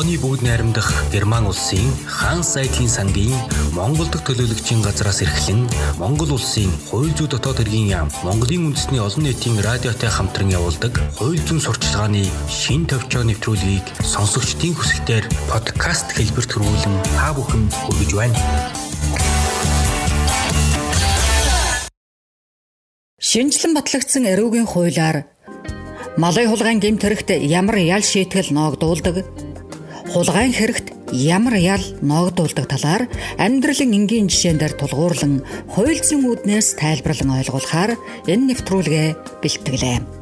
Оны бүгд найрамдах Герман улсын хаан сайдын сангийн Монгол дахь төлөөлөгчийн газраас эрхлэн Монгол улсын хууль зүйн дотоод хэргийн яам Монголын үндэсний олон нийтийн радиотой хамтран явуулдаг хууль зүйн сурчлагын шин төвчөө нэвтрүүлгийг сонсогчдын хүсэлтээр подкаст хэлбэрт хөрвүүлэн та бүхэнд хүргэж байна. Шинжлэн батлагдсан эрүүгийн хуулиар малын хулгайн гэмт хэрэгт ямар ял шийтгэл ноогдуулдаг хулгайн хэрэгт ямар ял ноогдуулдаг талаар амьдралын энгийн жишээнээр тулгуурлан зүйн үүднээс тайлбарлан ойлгуулахаар энэ нэвтрүүлгээ бэлтгэлээ.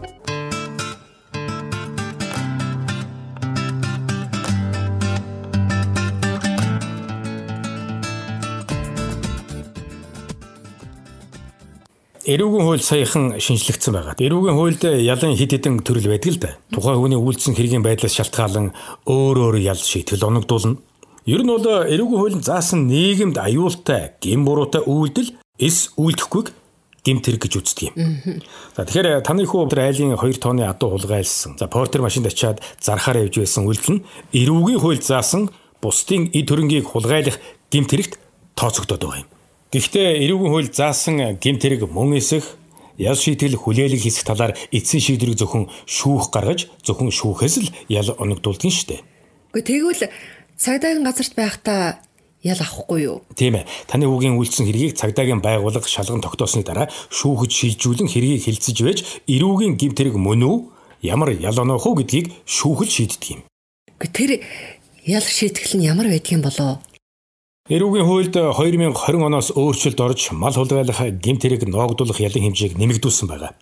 Эрүүгийн хууль саяхан шинжлэгдсэн байгаа. Эрүүгийн хуульд ялан хэд хэдэн төрөл байдаг л да. Тухайн хүний үйлдсэн хэргийн байдлаас шалтгаалan өөр өөр ял шийтгэл оногдуулна. Ер нь бол эрүүгийн хуулийн заасан нийгэмд аюултай, гин буруутай үйлдэл эс үйлдэхгүйг гимт хэрэг гэж үздэг юм. За тэгэхээр таны хүү өдөр айлын 2 тонны адуу хулгайлсан. За портер машинд очиад зархаар явж байсан үйлдэл нь эрүүгийн хууль заасан бусдын эд хөрөнгийг хулгайлах гимт хэрэгт тооцогдоод байгаа юм. Гэхдээ эрүүгийн хууль заасан гэмт хэрэг мөн эсэх ял шийтгэл хүлээлэг хийх талаар эцсийн шийдвэрийг зөвхөн шүүх гаргаж зөвхөн шүүхээс л ял оногдуулдаг шүү дээ. Гэхдээ тэгвэл цагдаагийн газарт байхдаа ял авахгүй юу? Тийм ээ. Таны хүүгийн үйлдсэн хэргийг цагдаагийн байгууллага шалган тогтоосны дараа шүүхэд шилжүүлэн хэргийг хилцэж байж эрүүгийн гэмт хэрэг мөн үү? Ямар ял оноох уу гэдгийг шүүхэл шийддэг юм. Тэр ял шийтгэл нь ямар байдгийн болоо? Эрүүгийн хуульд 2020 оноос өөрчлөлт орж мал хулгайлах гэмт хэрэг ноогдуулах ялын хэмжээг нэмэгдүүлсэн байгаа.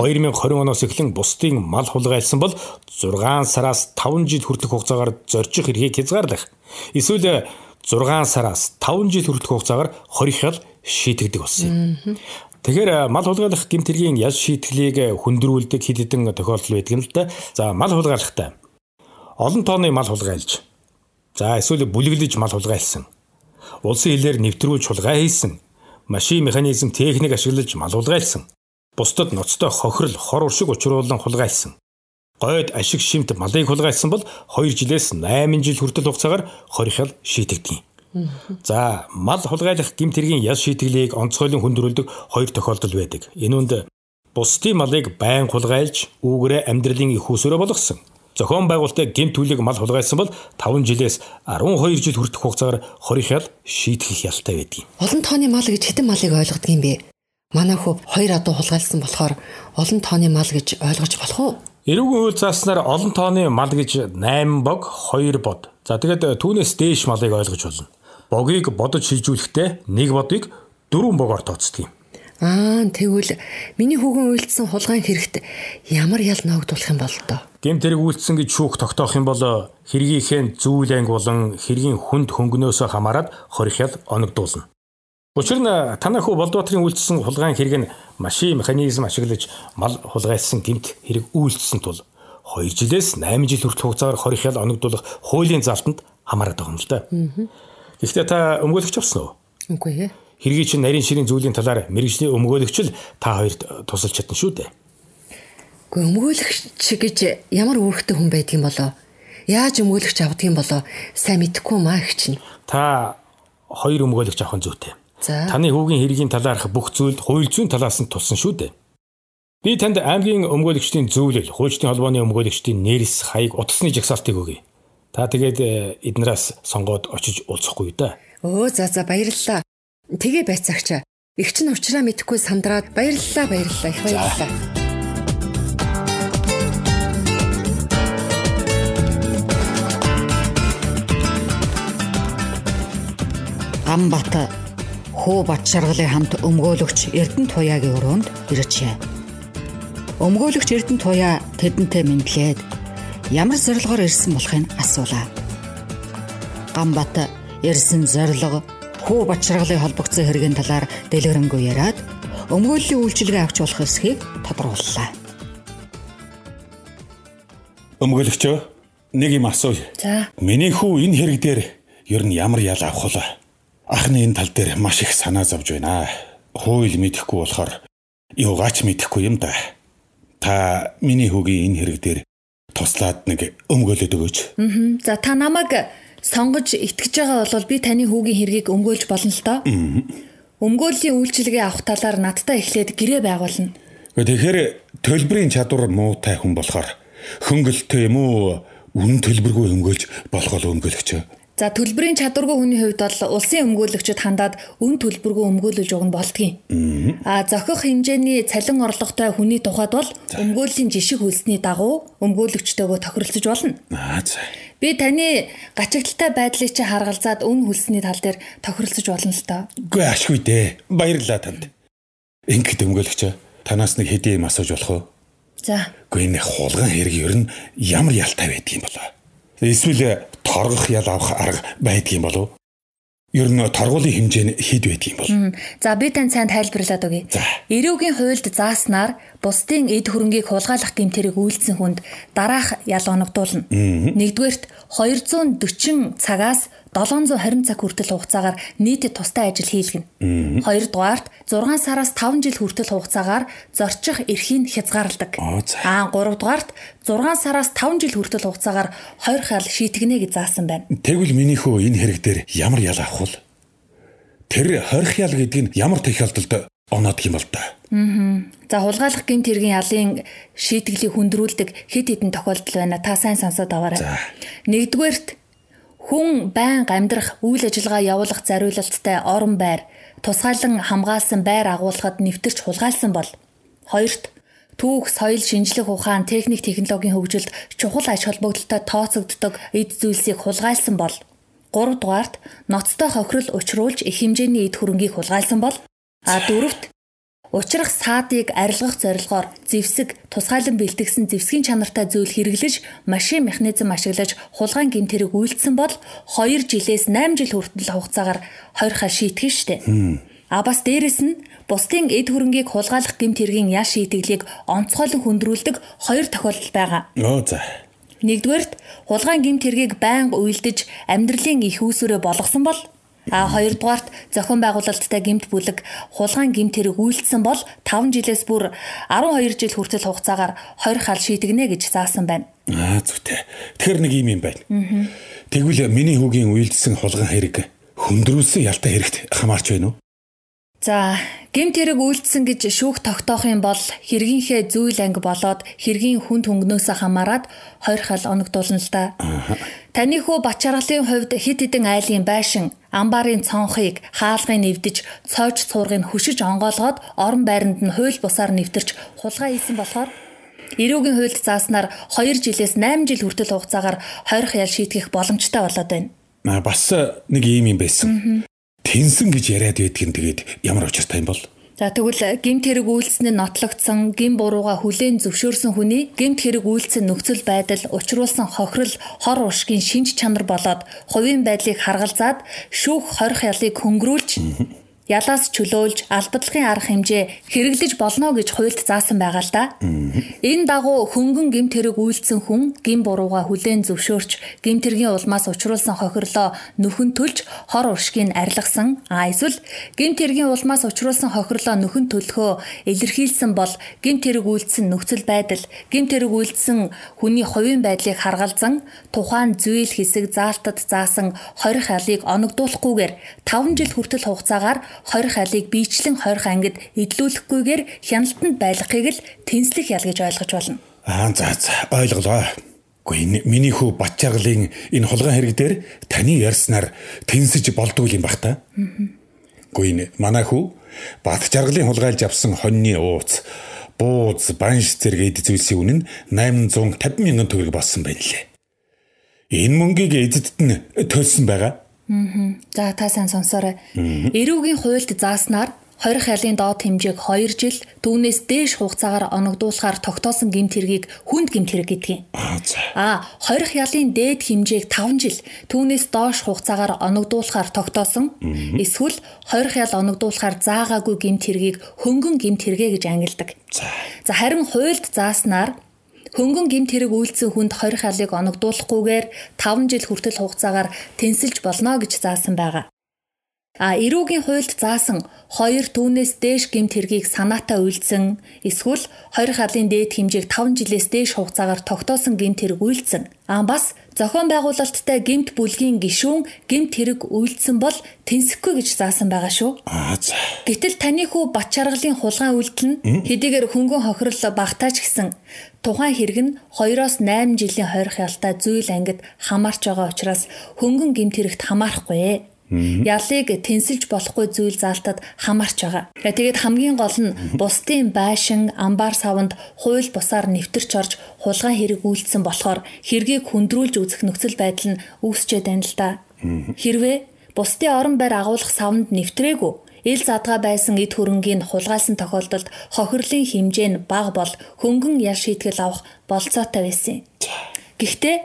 2020 оноос эхлэн бусдын мал хулгайлсан бол 6 сараас 5 жил хүртэлх хугацаагаар зорчих эрхийг хязгаарлах. Эсвэл 6 сараас 5 жил хүртэлх хугацаагаар хорих ял шийтгдэг болсон юм. Тэгэхээр мал хулгайлах гэмт хэргийн ял шийтгэлийг хүндрүүлдэг хэд хэдэн тохиолдол байдаг юм л да. За мал хулгайлахдаа олон тооны мал хулгайлж за эсвэл бүлэглэж мал хулгайлсан улсын хилээр нэвтрүүлж хулгай хийсэн, машин механизм техник ашиглаж малуулгайлсан. Бусдад ноцтой хохирол, хор уршиг учруулан хулгайлсан. Гойд ашиг шимт малыг хулгайлсан бол 2 жилээс 8 жил хүртэл хугацаагаар хорихол шийтэгдэг. За, мал хулгайлах гэмт хэргийн ял шийтгэлийг онцгойлон хүндрүүлдэг хоёр тохиолдол байдаг. Энэ үнд бусдын малыг байн хулгайлж, үүгээрээ амьдралын их усөрөө болгосон. Зохион байгуулалтын гэмт түлийг мал хулгайсан бол 5 жилээс 12 жил хүртэх хугацаагаар хорих ял шийтгэх ялтай байдаг. Олон тооны мал гэж хэдэн малыг ойлгодог юм бэ? Манай хүү хоёр адуу хулгайлсан болохоор олон тооны мал гэж ойлгож болох уу? Эрүүгийн хууль зааснаар олон тооны мал гэж 8 бог, 2 бод. За тэгээд түүнээс дээш малыг ойлгож болно. Богийг бодож шилжүүлэхдээ нэг бодыг дөрвөн богоор тооцдог юм. Аа тэгвэл миний хүүхэн үйлдсэн хулгайн хэрэгт ямар ял ноогдуулах юм бол тоо? Гэмт хэрэг үйлдсэн гэж шүүх тогтоох юм бол хэргийнхээ зүйл анги болон хэргийн хүнд хөнгөнөөсөө хамаарат хорих ял оногдуулна. Учир нь танаа хүү Болдбаатарын үйлдсэн хулгайн хэрэг нь машин механизм ашиглаж мал хулгайлсан гэмт хэрэг үйлдсэн тул 2 жилээс 8 жил хүртэл хугацаагаар хорих ял оногдуулах хуулийн залтанд хамаарат байгаа юм л да. Гэхдээ та өмгөөлөгч болсон уу? Үгүй ээ хэргийн чинь нарийн ширийн зүйлийн талаар мэрэгжлийн өмгөөлөгч л та хоёрт тусалж чадна шүү дээ. Гэхдээ өмгөөлөгч гэж ямар үүрэгтэй хүн байдгийн болоо? Яаж өмгөөлөгч авдаг юм болоо? Сайн мэдэхгүй маа их чинь. Та хоёр өмгөөлөгч авах нь зүйтэй. Таны хүүгийн хэргийн талаарх бүх зүйлд хууль зүйн талаас нь тулсан шүү дээ. Би танд аймгийн өмгөөлөгчдийн зөвлөл, хуульчдын холбооны өмгөөлөгчдийн нэрс хаяг утасны жагсаалтыг өгье. Та тэгээд эднээс сонгоод очиж уулзахгүй да. Өө за за баярлалаа. Тэгээ байцаагч. Их ч н уучраа мэдхгүй сандраад баярлалаа баярлалаа их баярлалаа. Амбат хуу батшаргалын хамт өмгөөлөгч Эрдэнэ Туяагийн өрөөнд иржээ. Өмгөөлөгч Эрдэнэ Туяа тэдэнтэй мэдлээд ямар зорилгоор ирсэн болохыг асуулаа. Гамбат ирсэн зорилго хүү бачргалын холбогдсон хэргийн талаар дэлгэрэнгүй яриад өмгөөллийн үйлчилгээ авч болох эсхийг тодрууллаа. Өмгөөлөгчөө нэг юм асууя. За. Миний хүү энэ хэрэг дээр ер нь ямар ял авах вэ? Ахны энэ тал дээр маш их санаа зовж байна. Хууль мэдэхгүй болохоор юугаач мэдэхгүй юм да. Та миний хүүгийн энэ хэрэг дээр туслаад нэг өмгөөлөд өгөөч. Аа. За та намайг сонгож итгэж байгаа бол би таны хүүгийн хэргийг өмгөөлж болно л доо. Өмгөөллийн үйлчилгээ авах талаар надтай эхлээд гэрээ байгуулна. Тэгэхээр төлбөрийн чадвар муутай хүн болохоор хөнгөлтөө юм уу үнэн төлбөргүй өмгөөлж болгол өмгөөлөгч. За төлбөрийн чадваргүй хүний хувьд бол улсын өмгөөлөгчд хандаад өн төлбөргүй өмгөөлөж өгнө болдгийн. А зохих хэмжээний цалин орлоготой хүний тухайд бол өмгөөллийн жишг хөлсний дагуу өмгөөлөгчтэйгөө тохиролцож болно. Би таны гачигдaltaй байдлыг чи харгалзаад өн хөлсний тал дээр тохиролцож болно л доо. Үгүй ашгүй дээ. Баярлалаа танд. Ингээд өмгөөлөгч танаас нэг хэдийн юм асууж болох уу? За. Үгүй энэ хулган хэрэг ер нь ямар ялтай байдгийг болоо. Эсвэл торгох ял авах арга байдгийн болов? Ер нь торгуулийн хэмжээ нь хэд байдгийн бол? За би танд сайн тайлбарлаад өгье. Эрүүгийн хуульд зааснаар бусдын эд хөрөнгийг хулгайлах гэмтэрийг үйлдсэн хүнд дараах ял оногдуулна. Нэгдүгээрт 240 цагаас 720 цаг хүртэл хугацаагаар нийтэд тустай ажил хийлгэнэ. Хоёрдугаарт 6 сараас 5 жил хүртэл хугацаагаар зорчих эрхийг хязгаарладаг. Аа гуравдугаарт 6 сараас 5 жил хүртэл хугацаагаар хойр хал шийтгэнэ гэж заасан байна. Тэгвэл миний хөө энэ хэрэг дээр ямар ял авах вэ? Тэр хорих ял гэдэг нь ямар тохиолдолд оноод юм бол та? За хулгайлах гэмт хэргийн ялын шийтгэлийг хүндрүүлдэг хэд хэдэн тохиолдол байна. Та сайн сонсоод аваарай. Нэгдүгээрт хүн байнга амьдрах үйл ажиллагаа явуулах зориулалттай орон байр. Тусгаалan хамгаалсан байр агуулгад нэвтэрч хулгайлсан бол. Хоёрт түүх, соёл, шинжлэх ухаан, техник, технологийн хөгжилд чухал аж холбогдолтой тооцогддог эд зүйлсийг хулгайлсан бол. Гуравдугаарт ноцтой хохирол учруулж их хэмжээний эд хөрөнгийг хулгайлсан бол. А дөрөвт Учрах саадыг арилгах зорилгоор зэвсэг тусгайлан бэлтгэсэн зэвсгийн чанартай зүйл хэрэглэж машин механизм ашиглаж хулгайн гэмтэрэг үйлдсэн бол 2 жилээс 8 жил хүртэл хугацаагаар хойрхоо шийтгэн штэ. А бас дээрэс нь бусдын эд хөрөнгийг хулгайлах гэмтэргийн яш шийтгэлийг онцгойлон хүндрүүлдэг хоёр тохиолдол байгаа. Оо за. Нэгдүгээрт хулгайн гэмт хэргийг байнга уйлдэж амьдралын их үүсвэрээ болгосон бол А хоёрдугаарт зохион байгуулалттай гэмт бүлэг хулгайн гэмт хэрэг үйлдсэн бол 5 жилээс бүр 12 жил хүртэл хугацаагаар 20 хал шийтгэнэ гэж заасан байна. Аа зүгтээ. Тэгэхээр нэг юм юм байна. Тэгвэл миний хүүгийн үйлдэлсэн хулган хэрэг хөндрүүлсэн ялтай хэрэгт хамаарч байна уу? За, гэмт хэрэг үйлдсэн гэж шүүх тогтоох юм бол хэргийнхээ зүйл анги болоод хэргийн хүн хөнгнөөсөө хамаарат 20 хал оногдуулна л да. Таны хүү Бачаргалын хувьд хит хитэн айлын байшин, амбарын цонхыг, хаалгыг нэвдэж, цойч цуургыг хөшиж онгоолгоод орон байранд нь хууль бусаар нэвтэрч хулгай хийсэн болохоор Эрүүгийн хуульд зааснаар 2 жилээс 8 жил хүртэл хугацаагаар хойрох ял шийтгэх боломжтой болоод байна. Бас нэг юм юм байсан. Тэнсэн гэж яриад байдг нь тэгээд ямар учиртай юм бол? За тэгвэл гемт хэрэг үйлснэ нотлогдсон, гим бурууга хүлээн зөвшөөрсөн хүний гемт хэрэг үйлцэн нөхцөл байдал, учруулсан хохирол, хор уршгийн шинж чанар болоод хувийн байдлыг харгалзаад шүүх хорих ялыг хөнгөрүүлж ялаас чөлөөлж албадлагын арга хэмжээ хэрэглэж болно гэж хуульд заасан байгаа л да. Энэ дагуу хөнгөн гимт хэрэг үйлцсэн хүн гим бурууга хүлээн зөвшөөрч гимт хэргийн улмаас учруулсан хохирлоо нөхөн төлж хор уршгийг арилгасан а эсвэл гимт хэргийн улмаас учруулсан хохирлоо нөхөн төлөхөө илэрхийлсэн бол гимт хэрэг үйлцсэн нөхцөл байдал гимт хэрэг үйлцсэн хүний хувийн байдлыг харгалзан тухайн зүйл хэсэг заалтад заасан 20 халыг оногдуулахгүйгээр 5 жил хүртэл хугацаагаар хорих алийг биечлэн хорих ангид идлүүлэхгүйгээр хяналтанд байлгахыг л тэнслэх ял гэж ойлгож болно. Аа за за ойлголоо. Гэхдээ миний хүү Батчаргалын энэ хулгай хэрэг дээр таны ярьснаар тэнсэж болдгүй юм бах та. Гэхдээ манай хүү Батчаргалын хулгайлж авсан хоньны ууц бууз, банш зэрэг эд зүйлсийн үнэ нь 850 мянган төгрөг болсон байна лээ. Энэ мөнгийг эзэдд нь төлсөн байгаа. За та сайн сонсоорой. Эрүүгийн хуульд зааснаар 20 ялын доод хэмжээг 2 жил түүнээс дээш хугацаагаар оногдуулахаар тогтоосон гэмт хэргийг хүнд гэмт хэрэг гэдгийг. Аа 20 ялын дээд хэмжээг 5 жил түүнээс доош хугацаагаар оногдуулахаар тогтоосон эсвэл 20 ял оногдуулахаар заагаагүй гэмт хэргийг хөнгөн гэмт хэрэгэ гэж ангилдаг. За харин хуульд зааснаар хөнгөн гэмт хэрэг үйлцэн хүнд 20 халыг оногдуулахгүйгээр 5 жил хүртэл хугацаагаар тэнсэлж болно гэж заасан байгаа. А эрүүгийн хуульд заасан хоёр түүнээс дээш гэмт хэргийг санаатаа үйлдсэн эсвэл хоёр халын дээд хэмжээг 5 жилээс дээш хугацаагаар тогтоосон гэмт хэрэг үйлдсэн. А бас зохион байгуулалттай гэмт бүлгийн гишүүн гэмт хэрэг үйлдсэн бол тэнсэхгүй гэж заасан байгаа шүү. Гэтэл таны хүү бат чаргалын хулгайн үйлдэл нь хэдийгээр хөнгөн хохирол багтаач гэсэн тухайн хэрэг нь 2-оос 8 жилийн хойрох ялтай зүйл ангид хамаарч байгаа учраас хөнгөн гэмт хэрэгт хамаарахгүй. Ялыг тэнсэлж болохгүй зүйл заалтад хамаарч байгаа. Тэгээд хамгийн гол нь бусдын байшин, амбар савнд хууль бусаар нэвтэрч орж хулгайн хэрэг үйлдсэн болохоор хэргийг хүндрүүлж үзэх нөхцөл байдал нь үүсчээд байна л да. Хэрвээ бусдын орон байр агуулах савнд нэвтрээгүй ил задгаа байсан эд хөрөнгийг хулгайлсан тохиолдолд хохирлын хэмжээ нь бага бол хөнгөн ял шийтгэл авах болцоотой байсан. Гэхдээ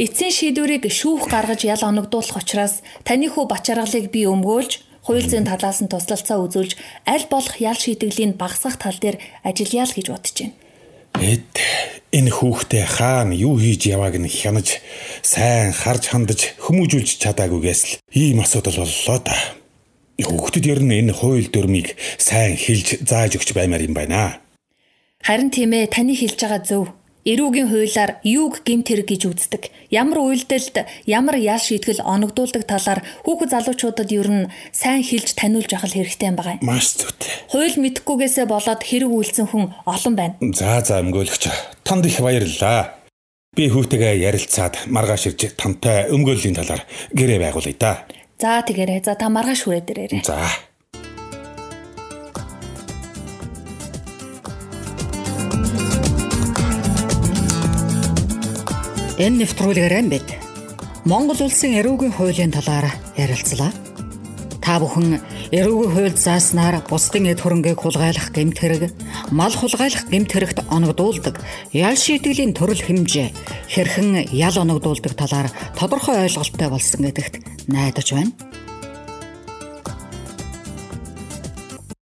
эцсийн шийдвэрийг шүүх гаргаж ял оногдуулах учраас таны хүү бачаргалыг би өмгөөлж хууль зүйн талаас нь туслалцаа үзүүлж аль болох ял шийтгэлийн багасгах тал дээр ажиллая л гэж бодож байна. Эд энэ хүүхдээ хаана юу хийж явааг нь хянаж сайн харж хандаж хүмүүжүүлж чадаагүйгээс л ийм асуудал боллоо да. Хүүхдэд ер нь энэ хууль дүрмийг сайн хэлж зааж өгч баймаар юм байна. Харин тийм ээ таны хэлж байгаа зөв. Эрүүгийн хуулиар юуг гэмт хэрэг гэж үздэг. Ямар үйлдэлд ямар ял шийтгэл оногдуулдаг талаар хүүхэд залуучуудад ер нь сайн хэлж таниулж авах хэрэгтэй юм байна. Маш зүйтэй. Хууль мэдхгүйгээсээ болоод хэрэг үйлцэн хүн олон байна. За за өмгөөлөгч. Танд их баярлалаа. Би хүүтэйгээ ярилцаад маргааш ирж тантай өмгөөллийн талаар гэрээ байгуулъя да. За тэгээрэй. За та маргааш хүрээд ирээрэй. За. Энэ нэвтрүүлгээр бид Монгол улсын эрүүгийн хуулийн талаар ярилцлаа. Та бүхэн эрүүгийн хуульд зааснаар бусдын эд хөрөнгийг хулгайлах гэмт хэрэг, мал хулгайлах гэмт хэрэгт оногдуулдаг ял шийтгэлийн төрөл хэмжээ, хэрхэн ял оногдуулдаг талаар тодорхой ойлголттой болсон гэдэгт найдаж байна.